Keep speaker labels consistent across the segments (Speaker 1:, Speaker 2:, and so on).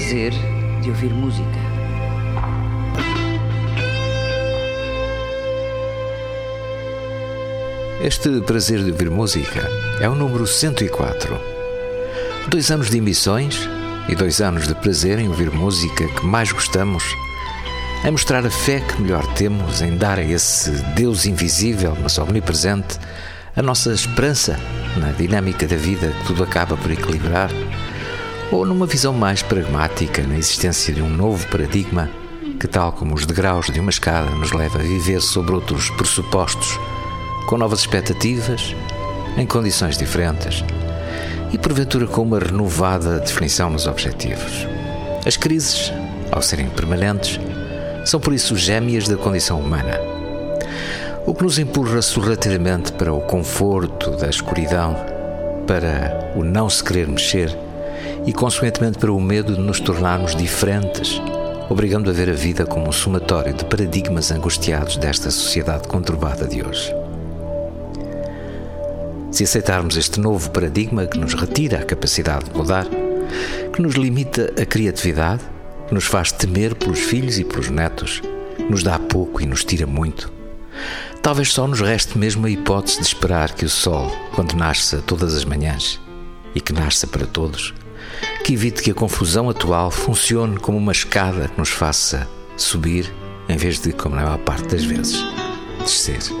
Speaker 1: Prazer de ouvir música.
Speaker 2: Este prazer de ouvir música é o número 104. Dois anos de emissões e dois anos de prazer em ouvir música que mais gostamos, em mostrar a fé que melhor temos, em dar a esse Deus invisível, mas omnipresente, a nossa esperança na dinâmica da vida que tudo acaba por equilibrar, ou numa visão mais pragmática na existência de um novo paradigma que, tal como os degraus de uma escada, nos leva a viver sobre outros pressupostos, com novas expectativas, em condições diferentes e, porventura, com uma renovada definição nos objetivos. As crises, ao serem permanentes, são por isso gêmeas da condição humana. O que nos empurra sorrateiramente para o conforto da escuridão, para o não se querer mexer e, consequentemente, para o medo de nos tornarmos diferentes, obrigando a ver a vida como um somatório de paradigmas angustiados desta sociedade conturbada de hoje. Se aceitarmos este novo paradigma que nos retira a capacidade de mudar, que nos limita a criatividade, que nos faz temer pelos filhos e pelos netos, nos dá pouco e nos tira muito, talvez só nos reste mesmo a hipótese de esperar que o sol, quando nasça todas as manhãs, e que nasça para todos, que evite que a confusão atual funcione como uma escada que nos faça subir em vez de, como na maior parte das vezes, descer.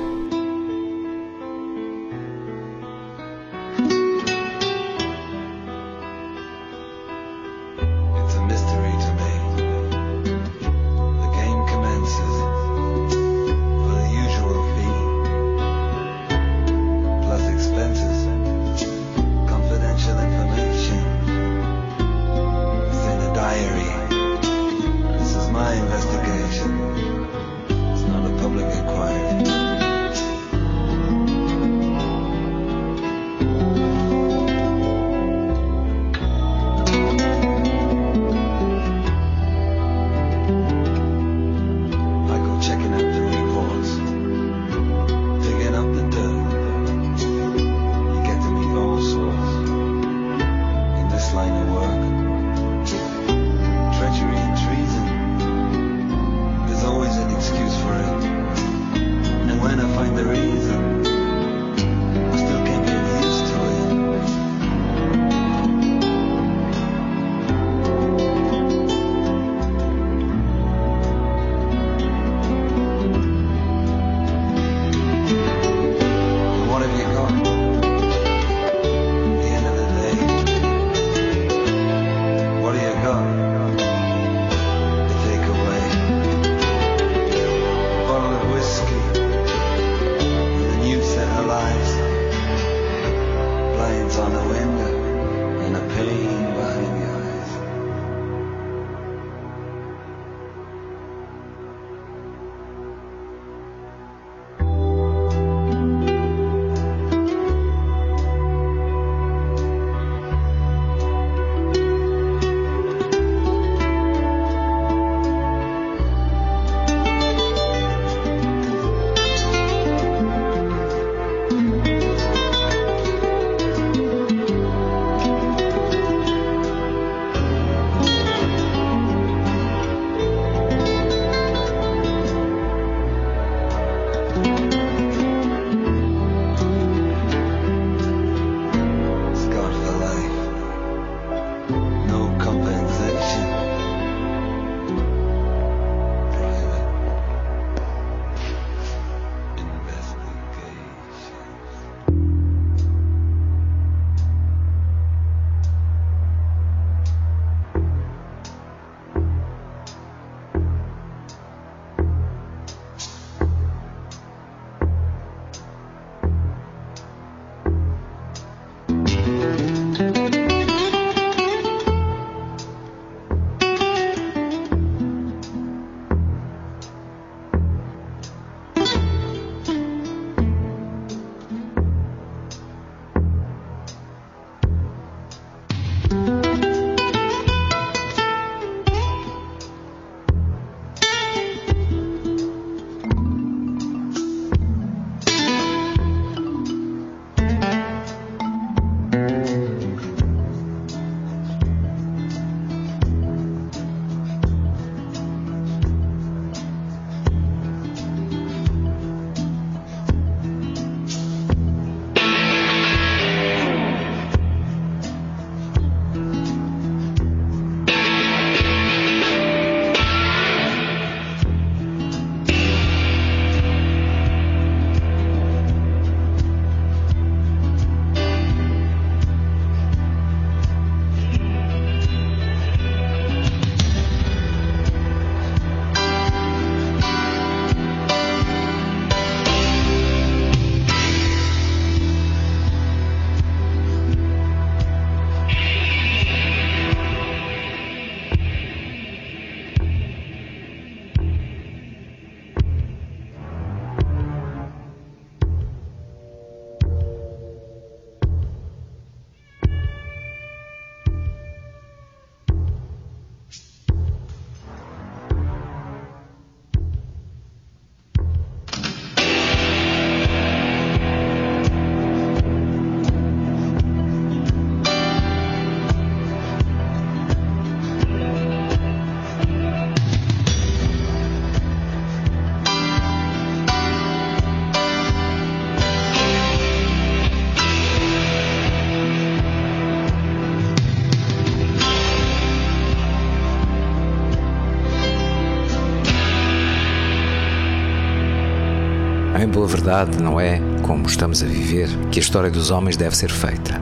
Speaker 2: Boa verdade, não é como estamos a viver que a história dos homens deve ser feita.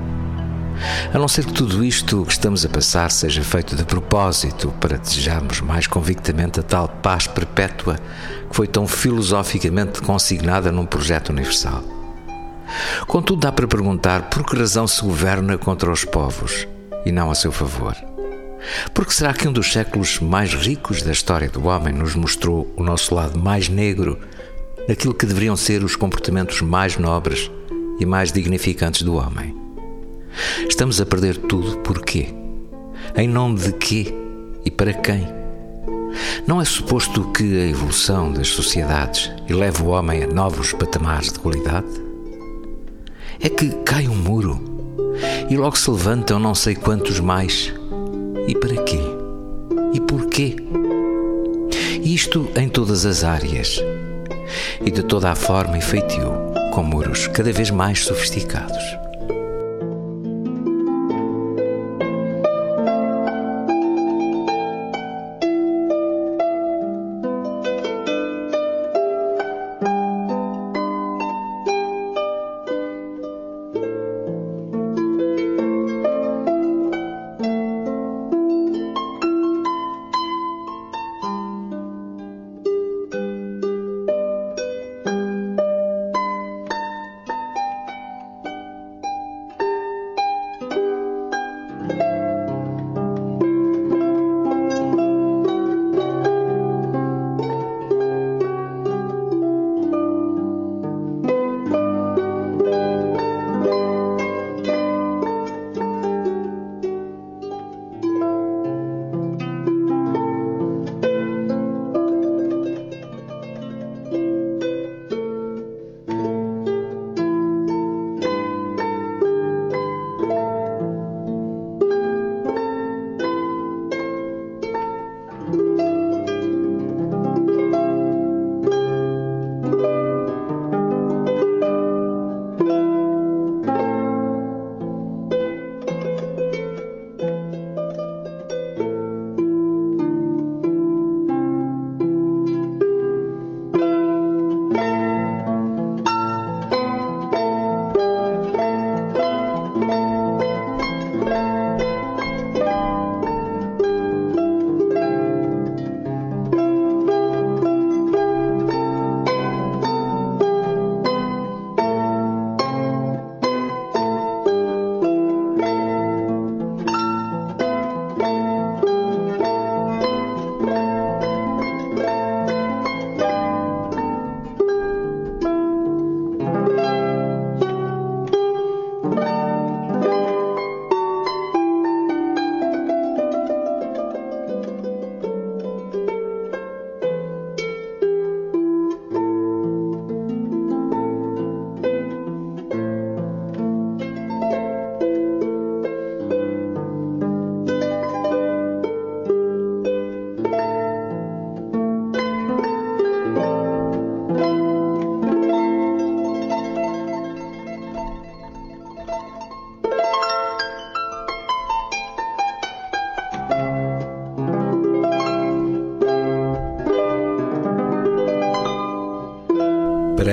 Speaker 2: A não ser que tudo isto que estamos a passar seja feito de propósito para desejarmos mais convictamente a tal paz perpétua que foi tão filosoficamente consignada num projeto universal. Contudo, dá para perguntar por que razão se governa contra os povos e não a seu favor. Porque será que um dos séculos mais ricos da história do homem nos mostrou o nosso lado mais negro daquilo que deveriam ser os comportamentos mais nobres e mais dignificantes do homem? Estamos a perder tudo por quê? Em nome de quê e para quem? Não é suposto que a evolução das sociedades eleve o homem a novos patamares de qualidade? É que cai um muro e logo se levantam não sei quantos mais e para quê? E porquê? Isto em todas as áreas e de toda a forma e feitio, com muros cada vez mais sofisticados.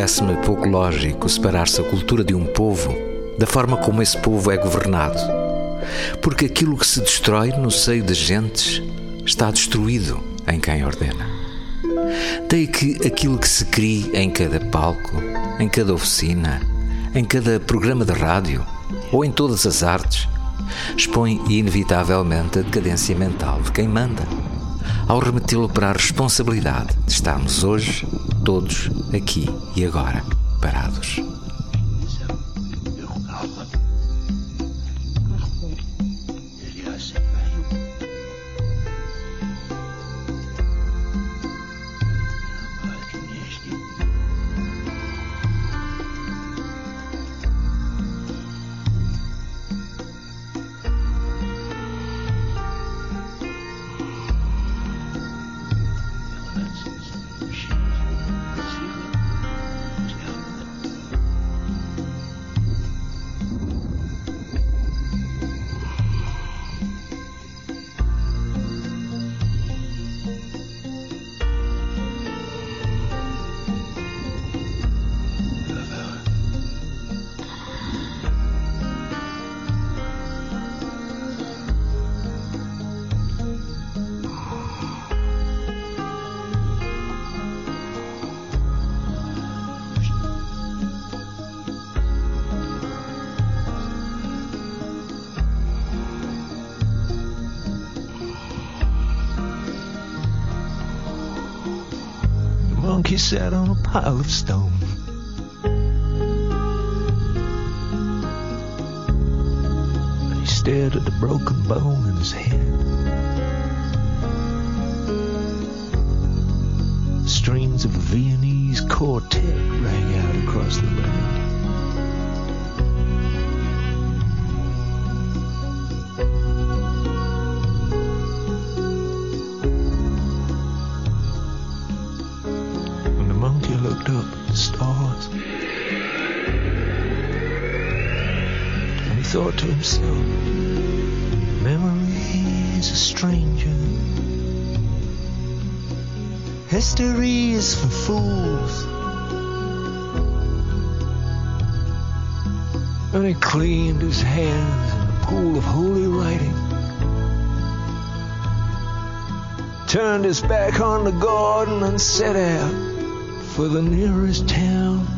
Speaker 2: Parece-me pouco lógico separar-se a cultura de um povo da forma como esse povo é governado. Porque aquilo que se destrói no seio das gentes está destruído em quem ordena. Daí que aquilo que se cria em cada palco, em cada oficina, em cada programa de rádio ou em todas as artes, expõe inevitavelmente a decadência mental de quem manda, ao remetê-lo para a responsabilidade de estarmos hoje todos aqui e agora, parados.
Speaker 3: A thought to himself, memory is a stranger. History is for fools. And he cleaned his hands in the pool of holy writing. Turned his back on the garden and set out for the nearest town.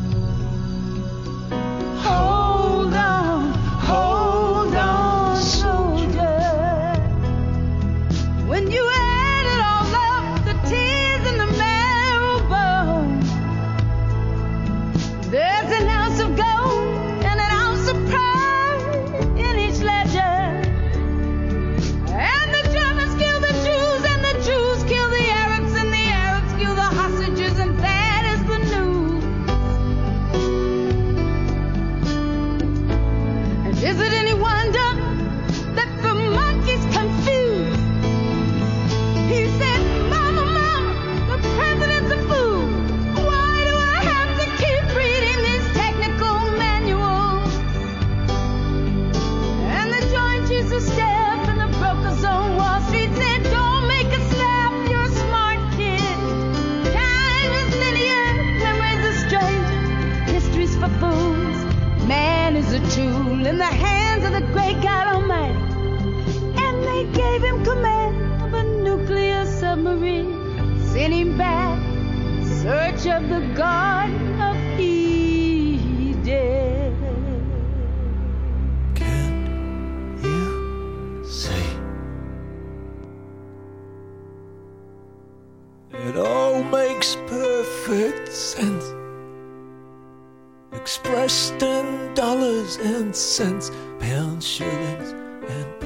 Speaker 3: Child. Why?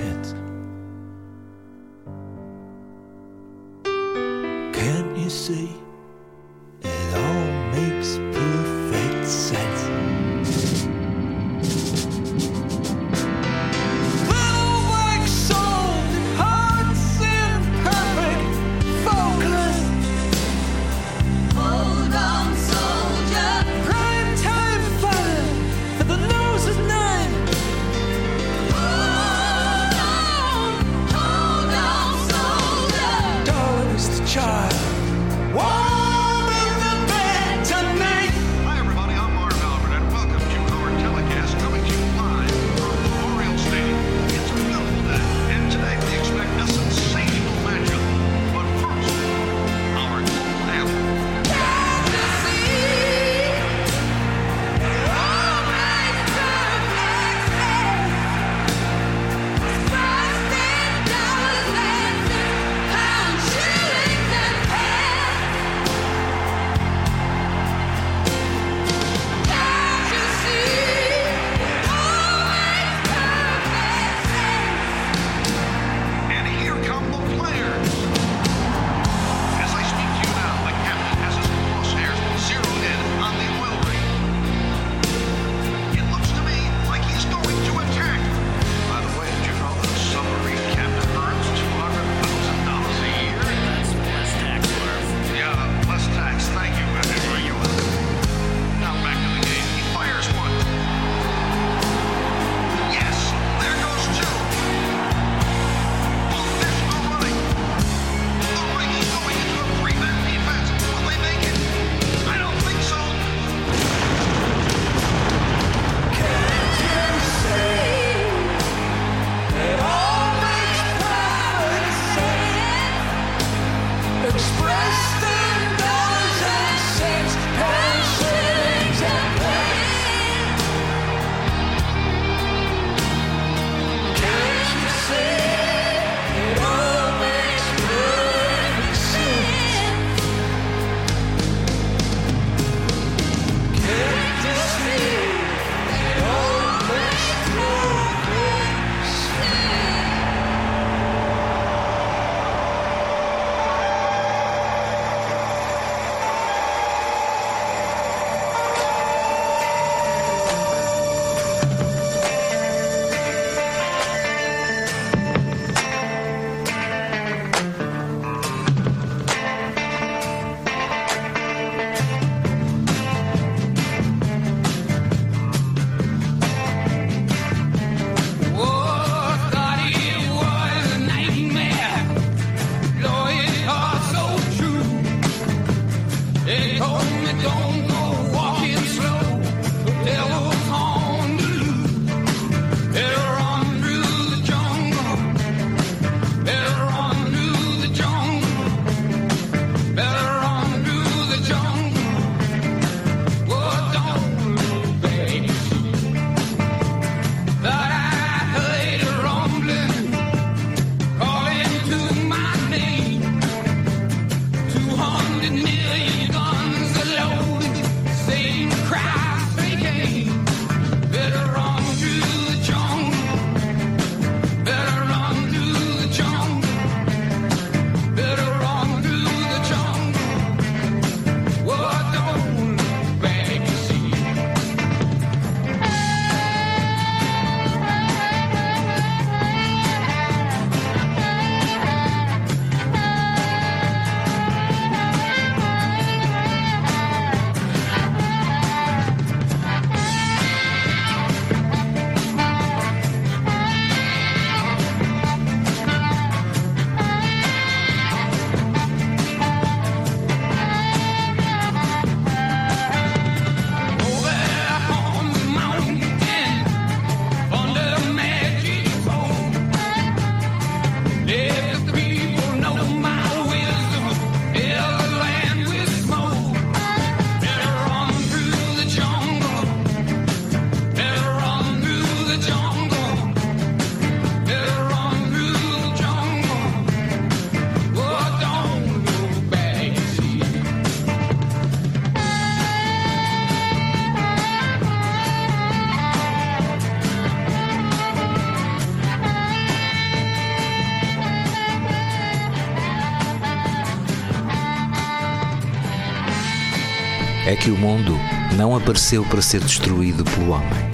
Speaker 4: Que o mundo não apareceu para ser destruído pelo homem.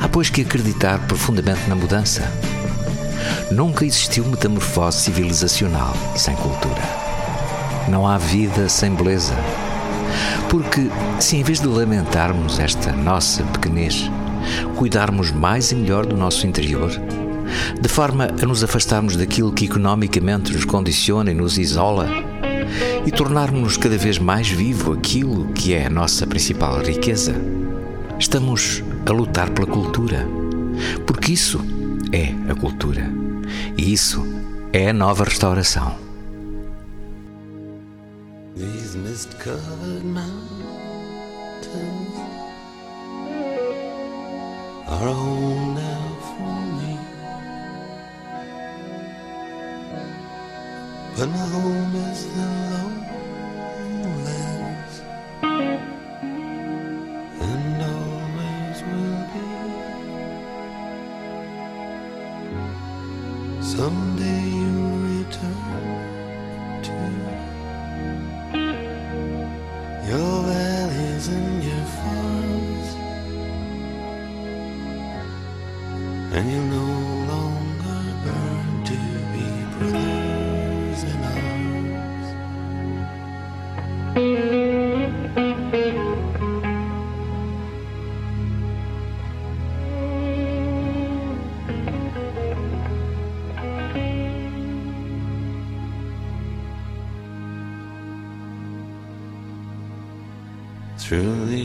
Speaker 4: Há, pois, que acreditar profundamente na mudança. Nunca existiu metamorfose civilizacional sem cultura. Não há vida sem beleza. Porque, se em vez de lamentarmos esta nossa pequenez, cuidarmos mais e melhor do nosso interior, de forma a nos afastarmos daquilo que economicamente nos condiciona e nos isola, e tornarmos-nos cada vez mais vivo aquilo que é a nossa principal riqueza. Estamos a lutar pela cultura, porque isso é a cultura e isso é a nova restauração. These home is the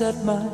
Speaker 5: at my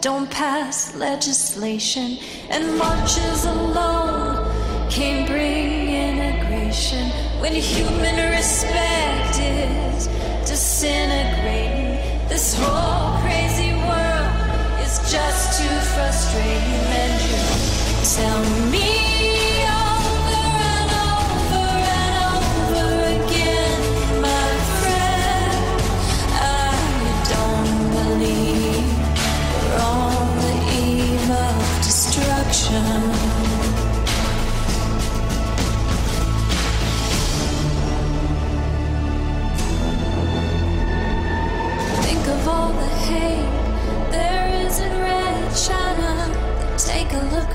Speaker 6: don't
Speaker 7: pass legislation, and marches alone can't bring integration. When human respect is disintegrating, this whole crazy world is just too frustrating. And you tell me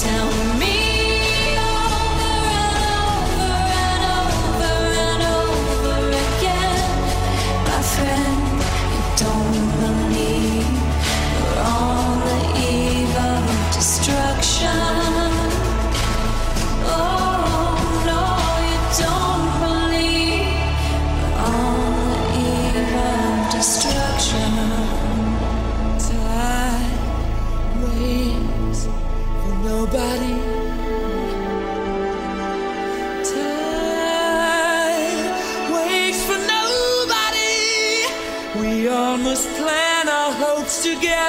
Speaker 7: Tell me.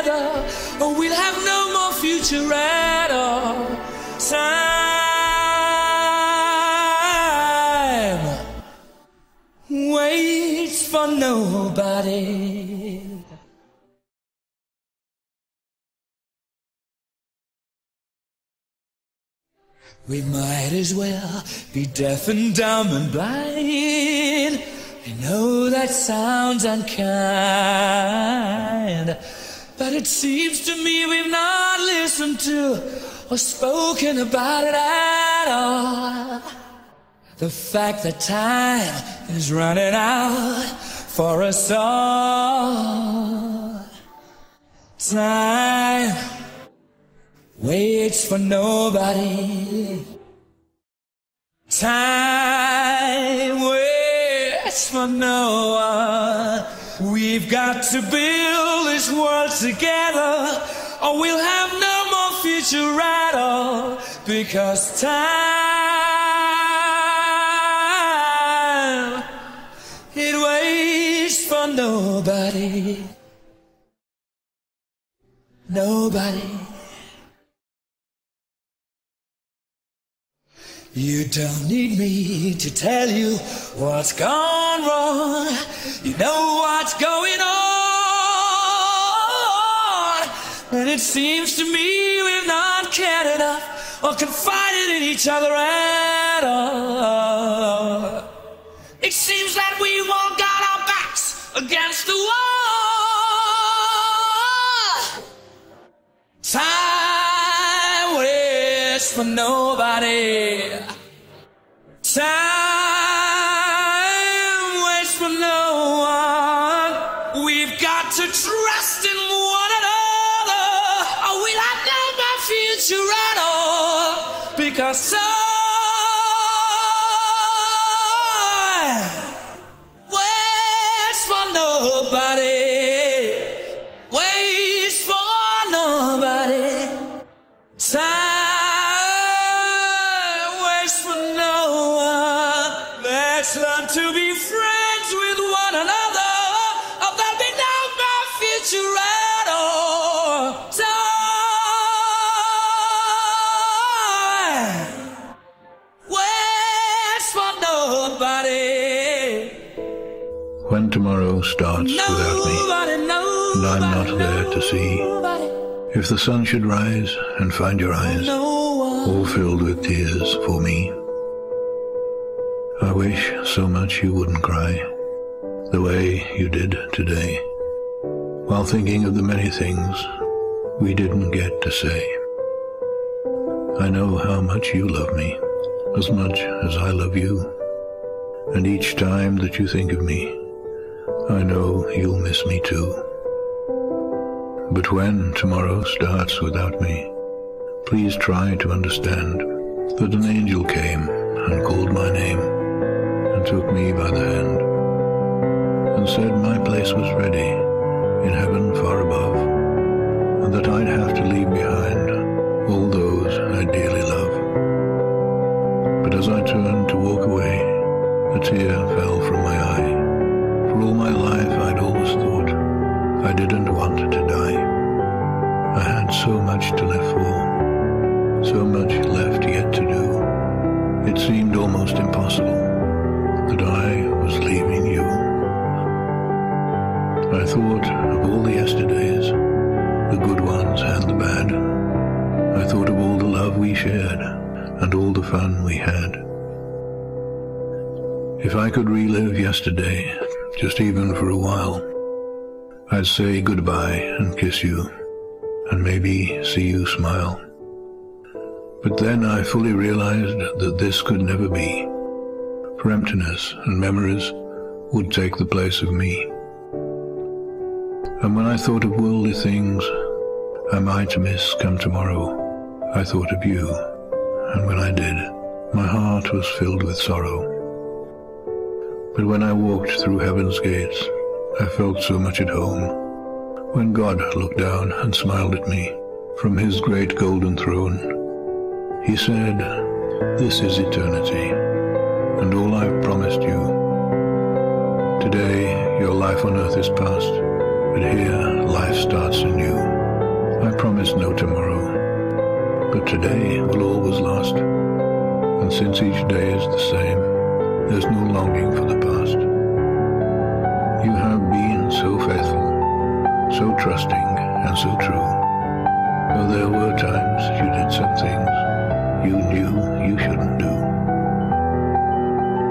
Speaker 5: Or we'll have no more future at all. Time waits for nobody. We might as well be deaf and dumb and blind. I know that sounds unkind, but it seems to me we've not listened to or spoken about it at all. The fact that time is running out for us all. Time waits for nobody. Time waits for no one. We've got to build this world together, or we'll have no more future at all. Because time, it waits for nobody. Nobody. You don't need me to tell you what's gone wrong. You know what's going on. And it seems to me we've not cared enough or confided in each other at all. It seems that we've all got our backs against the wall. Time for nobody. Time
Speaker 8: starts without me, and I'm not there to see, if the sun should rise and find your eyes all filled with tears for me, I wish so much you wouldn't cry the way you did today, while thinking of the many things we didn't get to say. I know how much you love me, as much as I love you, and each time that you think of me, I know you'll miss me too. But when tomorrow starts without me, please try to understand that an angel came and called my name and took me by the hand and said my place was ready in heaven far above and that I'd have to leave behind all those I dearly love. But as I turned to walk away, a tear fell from my eye. All my life I'd always thought I didn't want to die. I had so much to live for, so much left yet to do. It seemed almost impossible that I was leaving you. I thought of all the yesterdays, the good ones and the bad. I thought of all the love we shared and all the fun we had. If I could relive yesterday, just even for a while, I'd say goodbye and kiss you, and maybe see you smile. But then I fully realized that this could never be, for emptiness and memories would take the place of me. And when I thought of worldly things I might miss come tomorrow, I thought of you, and when I did, my heart was filled with sorrow. But when I walked through heaven's gates, I felt so much at home. When God looked down and smiled at me from his great golden throne, he said, This is eternity, and all I've promised you. Today, your life on earth is past, but here life starts anew. I promise no tomorrow, but today will always last. And since each day is the same, there's no longing for the past. You have been so faithful, so trusting, and so true. Though there were times you did some things you knew you shouldn't do.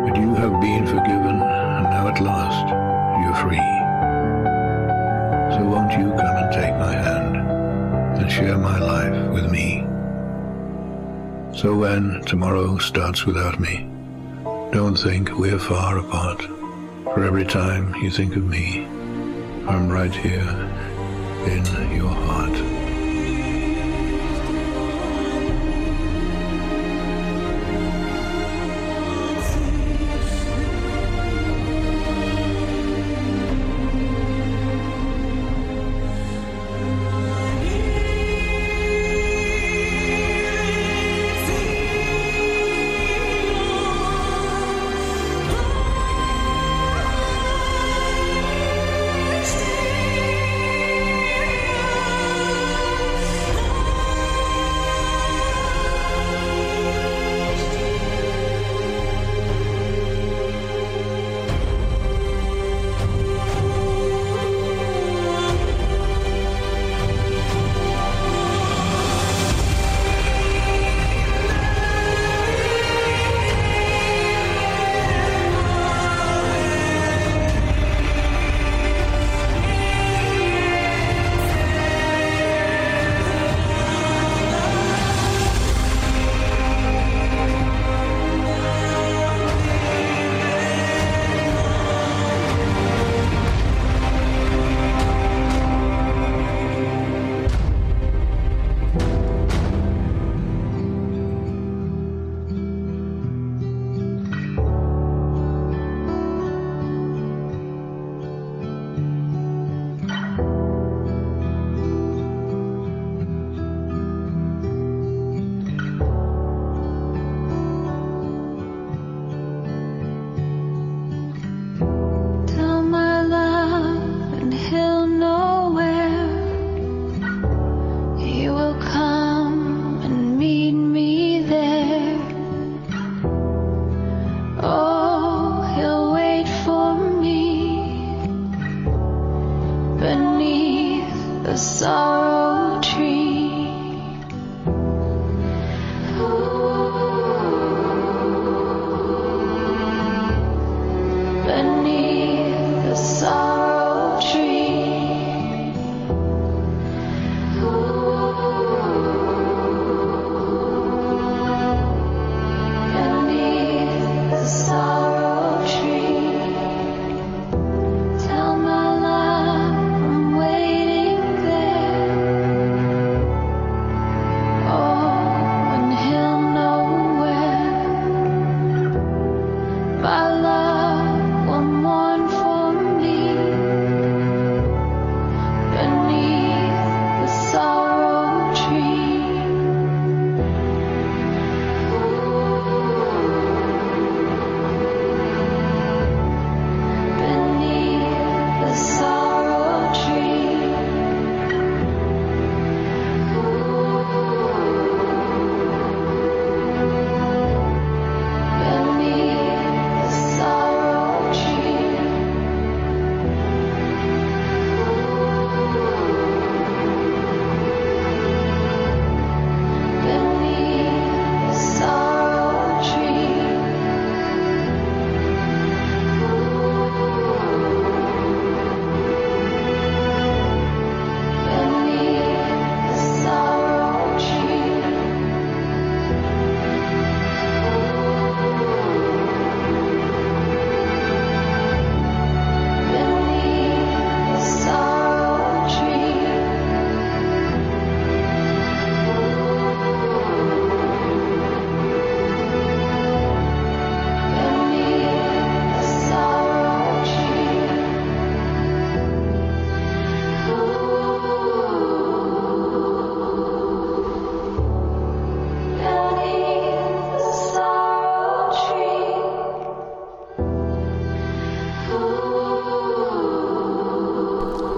Speaker 8: But you have been forgiven, and now at last you're free. So won't you come and take my hand and share my life with me? So when tomorrow starts without me, don't think we're far apart. For every time you think of me, I'm right here in your heart.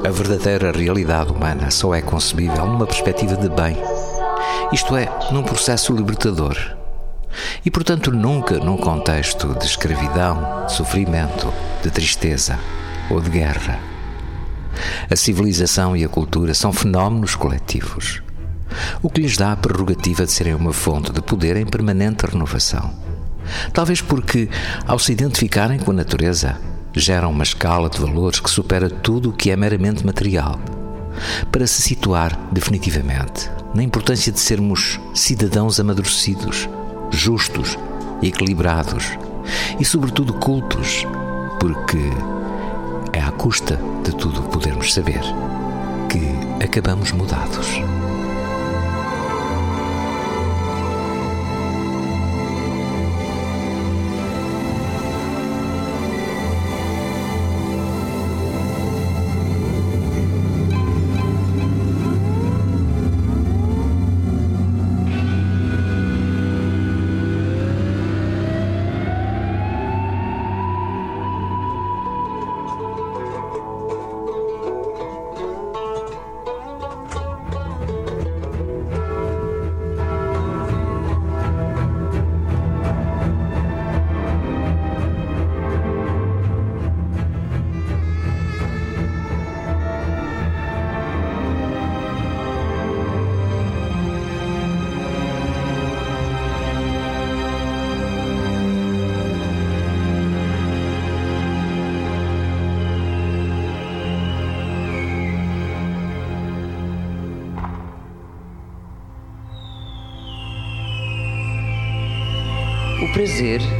Speaker 2: A verdadeira realidade humana só é concebível numa perspectiva de bem, isto é, num processo libertador. E, portanto, nunca num contexto de escravidão, de sofrimento, de tristeza ou de guerra. A civilização e a cultura são fenómenos coletivos, o que lhes dá a prerrogativa de serem uma fonte de poder em permanente renovação. Talvez porque, ao se identificarem com a natureza, geram uma escala de valores que supera tudo o que é meramente material, para se situar definitivamente na importância de sermos cidadãos amadurecidos, justos, equilibrados e, sobretudo, cultos, porque é à custa de tudo o podermos saber que acabamos mudados.
Speaker 1: prazer